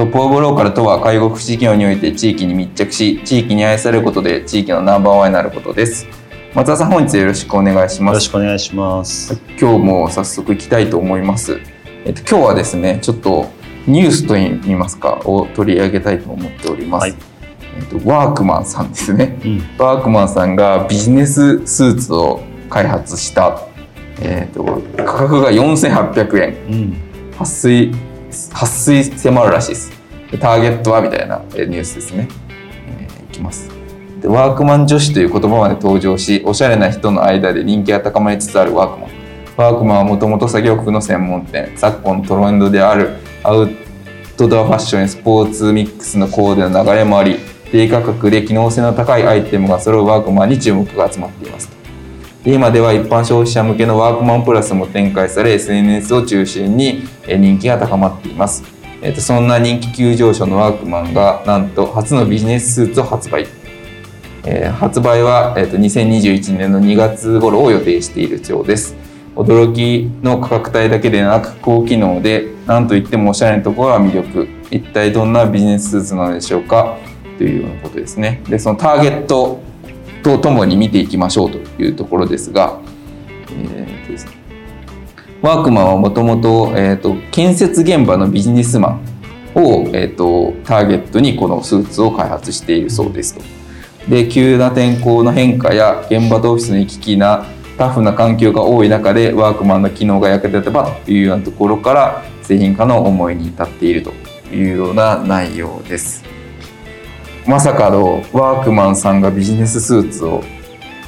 トップオブローカルとは介護福祉業において地域に密着し地域に愛されることで地域のナンバーワンになることです。松田さん本日よろしくお願いします。よろしくお願いします。今日も早速行きたいと思います。えっと今日はですねちょっとニュースといいますかを取り上げたいと思っております、はい。えっと、ワークマンさんですね。うん。ワークマンさんがビジネススーツを開発した、えー、と価格が4800円。うん。撥水撥水迫るらしいです。ターゲットはみたいなニュースですね、えーいきます。でワークマン女子という言葉まで登場しおしゃれな人の間で人気が高まりつつあるワークマン。ワークマンはもともと作業服の専門店昨今トレンドであるアウトドアファッションやスポーツミックスのコーデの流れもあり低価格で機能性の高いアイテムが揃うワークマンに注目が集まっています。で今では一般消費者向けのワークマンプラスも展開され SNS を中心に人気が高まっています、えーとそんな人気急上昇のワークマンがなんと初のビジネススーツを発売、えー発売は、えーと2021年の2月頃を予定しているようです。驚きの価格帯だけでなく高機能で何といってもおしゃれなところが魅力。一体どんなビジネススーツなのでしょうか？というようなことですね。でそのターゲットとともに見ていきましょうというところですが、えーとですねワークマンはもともと,、えーと建設現場のビジネスマンを、えー、とターゲットにこのスーツを開発しているそうですと。で急な天候の変化や現場とオフィスの行き来なタフな環境が多い中でワークマンの機能が役立てばというようなところから製品化の思いに至っているというような内容です。まさかのワークマンさんがビジネススーツを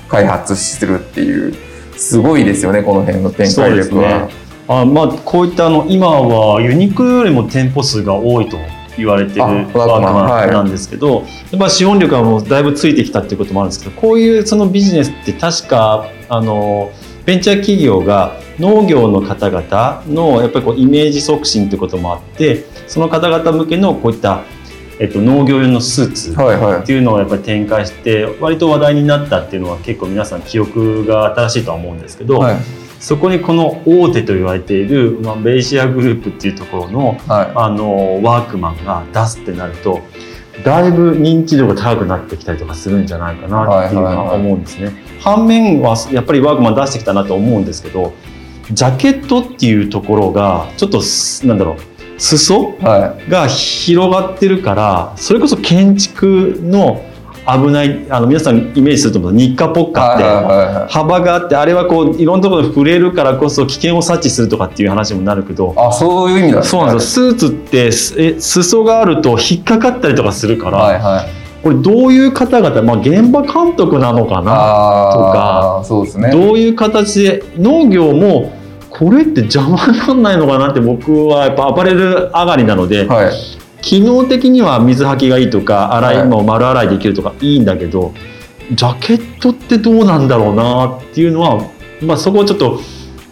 開発するっていうすごいですよねこの辺の展開力は。あまあこういったあの今はユニクロよりも店舗数が多いと言われてるあワークマンなんですけど、やっぱ資本力がもうだいぶついてきたっていうこともあるんですけどこういうそのビジネスって確かあのベンチャー企業が農業の方々のやっぱりこうイメージ促進ということもあってその方々向けのこういった、えっと、農業用のスーツっていうのをやっぱり展開して割と話題になったっていうのは結構皆さん記憶が新しいとは思うんですけど、はい。そこにこの大手と言われている、まあ、ベイシアグループっていうところのはい。あのワークマンが出すってなるとだいぶ認知度が高くなってきたりとかするんじゃないかなっていうのは思うんですね。反面はやっぱりワークマン出してきたなと思うんですけどジャケットっていうところがちょっとすなんだろう裾はが広がってるからそれこそ建築の危ないあの皆さんイメージすると思う日課ポッいカって、はいはいはい幅があってあれはこういろんなところで触れるからこそ危険を察知するとかっていう話にもなるけどあそういう意味だそうなんですよ。スーツってすえ裾があると引っかかったりとかするから、はいはい。これどういう方々、まあ、現場監督なのかなああそうですね。どういう形で農業もこれって邪魔にならないのかなって僕はやっぱアパレル上がりなので、はい。機能的には水はきがいいとか洗はい。いも丸洗いできるとかいいんだけどジャケットってどうなんだろうなっていうのは、まあ、そこをちょっと、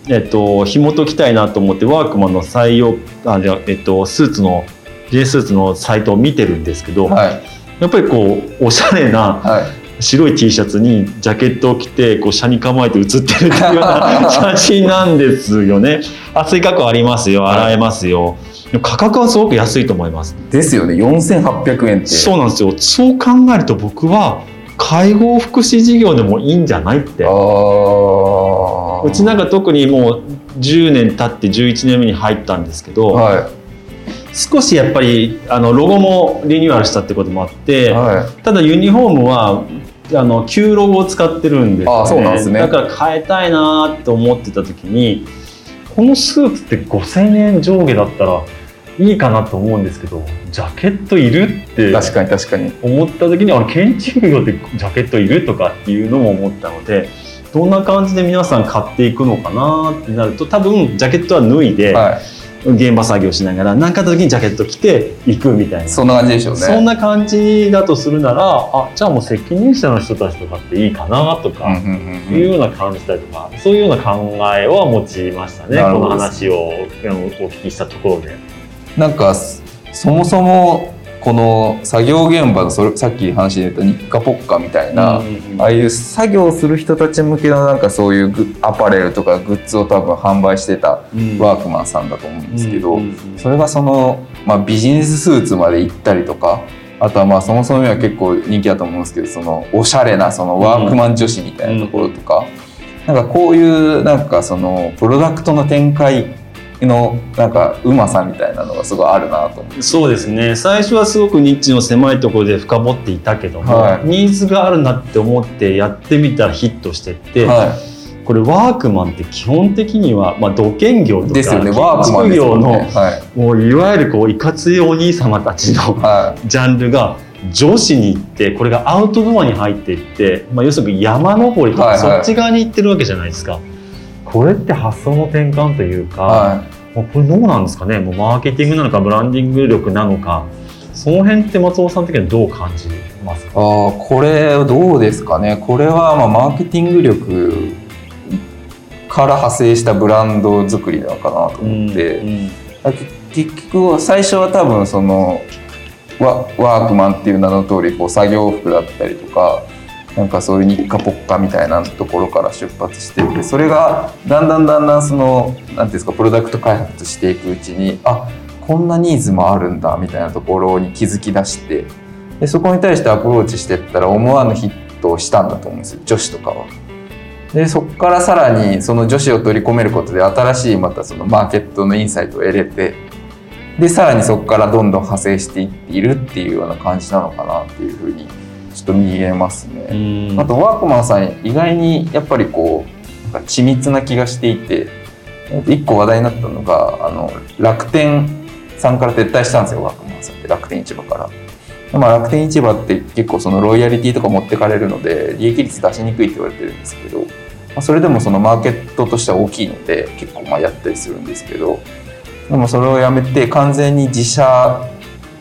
えっと、紐解きたいなと思ってワークマンの採用あじゃあえっと、スーツのビジネススーツのサイトを見てるんですけど、はい。やっぱりこうおしゃれなはい白い T シャツにジャケットを着てこう車に構えて写ってるっていうような写真なんですよね。厚い加工ありますよ洗えますよ。価格はすごく安いと思います。ですよね4800円ってそうなんですよ。そう考えると僕は介護福祉事業でもいいんじゃないって。うちなんか特にもう10年経って11年目に入ったんですけど、は少しやっぱりあのロゴもリニューアルしたってこともあって、はただユニフォームはあの旧ロゴを使ってるんですよ、ね、あそうなんですね。だから変えたいなと思ってた時にこのスーツって5000円上下だったらいいかなと思うんですけどジャケットいるってい確かに確かに。思った時にあれ建築業ってジャケットいるとかっていうのも思ったのでどんな感じで皆さん買っていくのかなってなると多分ジャケットは脱いで、はい現場作業しながら何かあった時にジャケット着て行くみたいな。そんな感じでしょうね。そんな感じだとするならあじゃあもう責任者の人たちとかっていいかなとか、いうような感じたりとかそういうような考えを持ちましたね。この話をお聞きしたところで。なんかそそもそもこの作業現場のそれさっき話で言った日課ポッカみたいな、うんうんうん。ああいう作業する人たち向けのなんかそういうグアパレルとかグッズを多分販売してたうん。ワークマンさんだと思うんですけど、うんうんうん。それがその、まあ、ビジネススーツまで行ったりとかあとはまあそもそもは結構人気だと思うんですけどそのおしゃれなそのワークマン女子みたいなところとか、なんかこういうなんかそのプロダクトの展開のなんかうまさみたいなのがすごいあるなと思って。そうですね。最初はすごくニッチの狭いところで深掘っていたけども、はい。ニーズがあるなって思ってやってみたらヒットしてって、はこれワークマンって基本的には、まあ、土建業とい、かですよね。建ワークマン業の、ね。はい。もういわゆるこういかついお兄様たちのはジャンルが女子に行ってこれがアウトドアに入っていって、まあ、要するに山登りとか、そっち側に行ってるわけじゃないですか。これって発想の転換というか、はもうこれどうなんですかね？もうマーケティングなのかブランディング力なのか。その辺って松尾さん的にはどう感じますか？い、ああこれどうですかね？これはまあマーケティング力から派生したブランド作りなのかなと思って。うんだけ結局最初は多分そのワワークマンっていう名の通りこう作業服だったりとかなんかそういう日課ポッカみたいなところから出発してってそれがだんだんだんだんそのなんていうんですかプロダクト開発していくうちにあこんなニーズもあるんだみたいなところに気づき出してでそこに対してアプローチしてったら思わぬヒットをしたんだと思うんですよ女子とかは。でそこからさらにその女子を取り込めることで新しいまたそのマーケットのインサイトを得れてでさらにそこからどんどん派生していっているっていうような感じなのかなっていうふうにちょっと見えますね。うんあとワークマンさん意外にやっぱりこうなんか緻密な気がしていてえっと一個話題になったのがあの楽天さんから撤退したんですよワークマンさんって楽天市場から。まあ、楽天市場って結構そのロイヤリティとか持ってかれるので利益率出しにくいって言われてるんですけど、まあ、それでもそのマーケットとしては大きいので結構まあやったりするんですけどでもそれをやめて完全に自社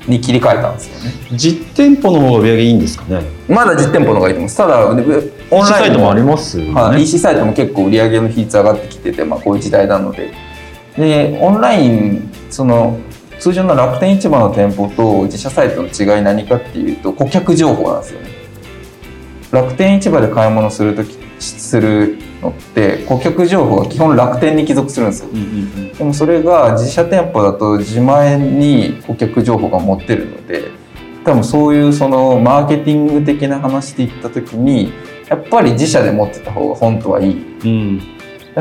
に切り替えたんですよね。実店舗の方が売り上げいいんですかね？まだ実店舗の方がいいと思います。ただ、オンラインサイトもありますよね、はい、EC サイトも結構売り上げの比率上がってきてて、まあ、こういう時代なので。で、オンライン、その、通常の楽天市場の店舗と自社サイトの違い何かっていうと、顧客情報なんですよね。楽天市場で買い物するとき、するのって、顧客情報が基本楽天に帰属するんですよ。うんうんでもそれが自社店舗だと自前に顧客情報が持ってるので多分そういうそのマーケティング的な話で言った時にやっぱり自社で持ってた方が本当はいい。うん。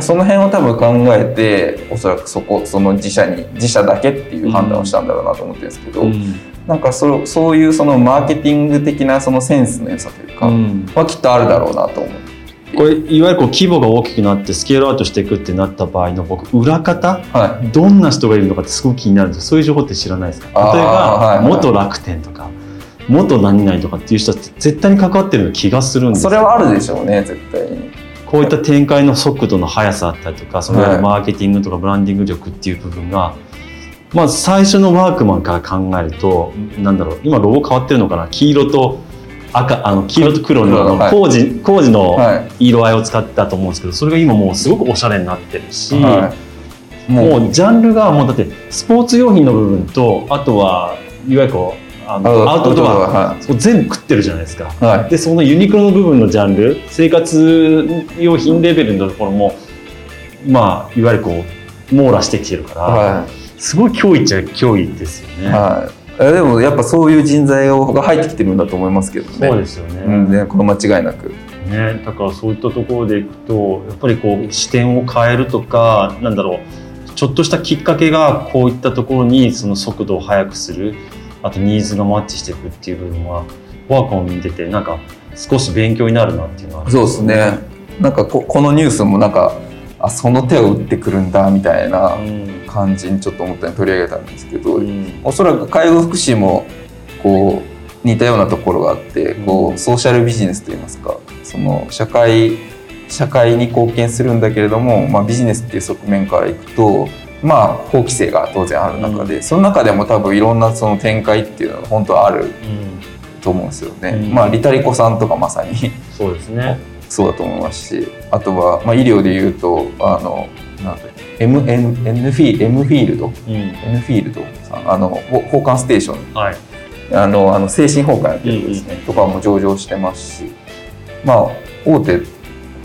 その辺を多分考えておそらくそこその自社に自社だけっていう判断をしたんだろうなと思ってるんですけど、うん。なんかそそういうそのマーケティング的なそのセンスの良さというか、うん。はきっとあるだろうなと思う。これいわゆるこう規模が大きくなってスケールアウトしていくってなった場合の僕裏方はい。どんな人がいるのかってすごく気になるんですよ。そういう情報って知らないですか例えば、はいはい元楽天とか元何々とかっていう人って絶対に関わってるような気がするんですよ。それはあるでしょうね絶対に。こういった展開の速度の速さだったりとかそのはいマーケティングとかブランディング力っていう部分が、まあ最初のワークマンから考えるとなんだろう今ロゴ変わってるのかな？黄色と赤あの黄色と黒のあのはい。工事工事のはい。色合いを使ってたと思うんですけどそれが今もうすごくおしゃれになってるし、はい、もうジャンルがもうだってスポーツ用品の部分とあとはいわゆるこうあのアウトドアはそう全部食ってるじゃないですか。い、はい、でそのユニクロの部分のジャンル生活用品レベルのところもまあいわゆるこう網羅してきてるから、はすごい脅威っちゃ脅威ですよい、ね。はい。えでもやっぱそういう人材が入ってきてるんだと思いますけどね。そうですよね,、うん、ね、これ間違いなく。ねだからそういったところでいくとやっぱりこう視点を変えるとかなんだろう。ちょっとしたきっかけがこういったところにその速度を速くする。あとニーズがマッチしていくっていう部分はワークを見ててなんか少し勉強になるなっていうのはそうですね。なんかここのニュースもなんかあその手を打ってくるんだみたいな。うん感じにちょっと思ったように取り上げたんですけど、うんおそらく介護福祉もこう似たようなところがあってこうんうソーシャルビジネスといいますかその社会社会に貢献するんだけれども、まあ、ビジネスっていう側面からいくとまあ法規制が当然ある中で、その中でも多分いろんなその展開っていうのが本当はあるうんと思うんですよね。うんまあリタリコさんとかまさにそうですね。そうだと思いますしあとは、まあ、医療でいうとあのなん M, N, N フィ M フィールド？うん。N フィールドさん？あのほ交換ステーション。はい。あのあの精神崩壊の件ですね、とかも上場してますしまあ大手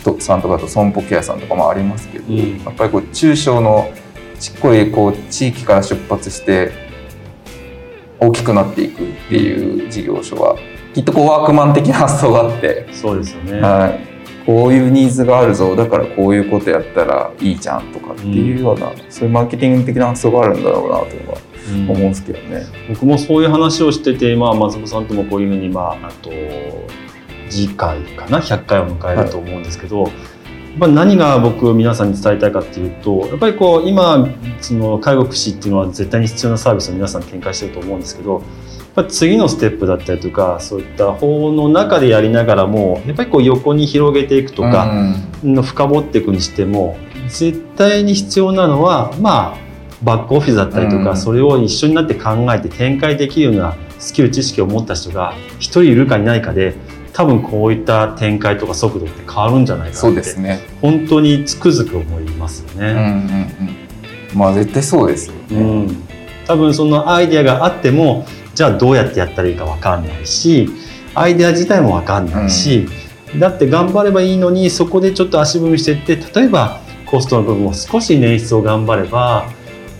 とさんとかと損保ケアさんとかもありますけど、うん。やっぱりこう中小のちっこいこう地域から出発して大きくなっていくっていう事業所はきっとこうワークマン的な発想があって、そうですよね。はい、こういうニーズがあるぞ。だからこういうことやったらいいじゃんとかっていうような、そういうマーケティング的な発想があるんだろうなとはうん。思うんですけどね。僕もそういう話をしてて、まあ、松本さんともこういうふうに、まあ、あと次回かな？100回を迎えると思うんですけど、やっぱり何が僕皆さんに伝えたいかっていうとやっぱりこう今その介護福祉っていうのは絶対に必要なサービスを皆さん展開してると思うんですけどぱり次のステップだったりとかそういった法の中でやりながらもやっぱりこう横に広げていくとか、の深掘っていくにしても絶対に必要なのはまあバックオフィスだったりとか、うんそれを一緒になって考えて展開できるようなスキル知識を持った人が一人いるかいないかで多分こういった展開とか速度って変わるんじゃないかなってですね。本当につくづく思いますようんうんね。うん。まあ絶対そうですようね。ん多分そのアイデアがあってもじゃあどうやってやったらいいか分かんないしアイデア自体も分かんないし、だって頑張ればいいのにそこでちょっと足踏みしていって例えばコストの部分を少し捻出を頑張れば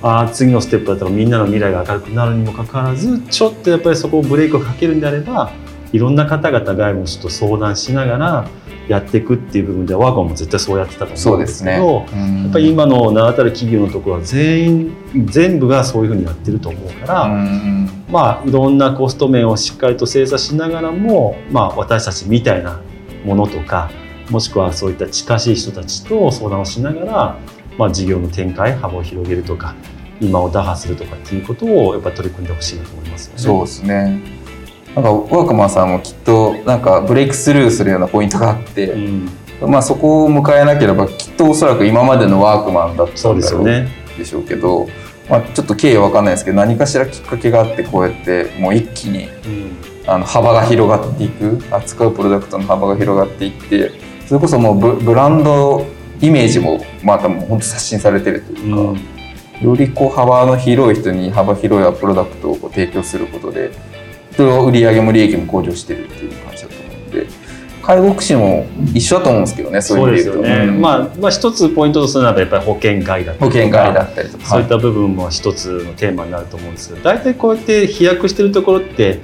あー次のステップだったらみんなの未来が明るくなるにもかかわらずちょっとやっぱりそこをブレイクをかけるんであればいろんな方々外部の人と相談しながらやっていくっていう部分ではワーコンも絶対そうやってたと思うんです。けど。うんやっぱり今の名だたる企業のところは全員全部がそういうふうにやってると思うから、うんまあいろんなコスト面をしっかりと精査しながらも、まあ、私たちみたいなものとかもしくはそういった近しい人たちと相談をしながら、まあ、事業の展開幅を広げるとか今を打破するとかっていうことをやっぱり取り組んでほしいなと思いますよね。そうですね。なんかワークマンさんもきっとなんかブレイクスルーするようなポイントがあって、うん、まあそこを迎えなければきっとおそらく今までのワークマンだったんでだろう。でしょうけど、まあちょっと経緯はわかんないですけど何かしらきっかけがあってこうやってもう一気にうん。あの幅が広がっていく扱うプロダクトの幅が広がっていってそれこそもうブブランドイメージもまたもう本当刷新されてるというか、うん。よりこう幅の広い人に幅広いプロダクトを提供することでそ売り上げも利益も向上してるっていう感じだと思うんで介護福祉も一緒だと思うんですけどねそうそういう意味で言うね、うん。まあ、まあ一つポイントとするならやっぱり保険外だった保りとか険外だったりとか。そういった部分も一つのテーマになると思うんですけど大体こうやって飛躍してるところって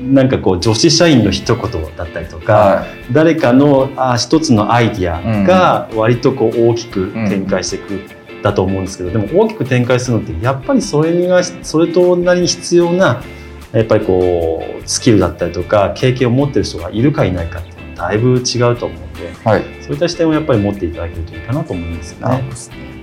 なんかこう女子社員の一言だったりとか、はい。誰かのあ一つのアイディアが割とこう大きく展開していく、だと思うんですけどでも大きく展開するのってやっぱりそれがそれとなりに必要なやっぱりこうスキルだったりとか経験を持ってる人がいるかいないかっていうのはだいぶ違うと思うんではいそういった視点をやっぱり持っていただけるといいかなと思いますよね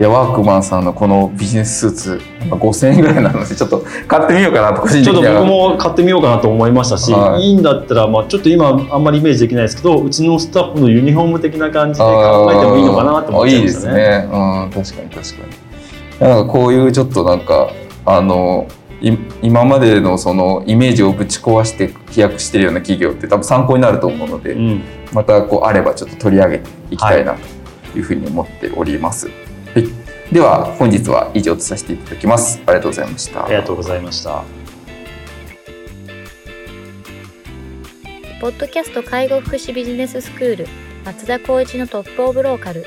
いやワークマンさんのこのビジネススーツなんか5000円ぐらいなのでちょっと買ってみようかなと個人的にはちょっと僕も買ってみようかなと思いましたし、はいい、いんだったら、まあ、ちょっと今あんまりイメージできないですけどうちのスタッフのユニフォーム的な感じで考えてもいいのかなと思っちゃいましたね。あいいですね。うん、確かに確かに。なんかこういうちょっとなんかあのい今までのそのイメージをぶち壊して飛躍してるような企業って多分参考になると思うので、うんまたこうあればちょっと取り上げていきたいなというふうに思っております。はい。では本日は以上とさせていただきます。ありがとうございました。ありがとうございました。ポッドキャスト介護福祉ビジネススクール松田光一のトップオブローカル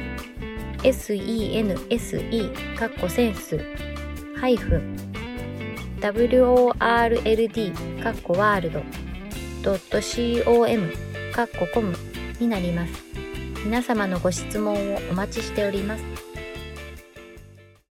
sense かっこセンスハイフン world かっこワールド .com かっこコムになります。皆様のご質問をお待ちしております。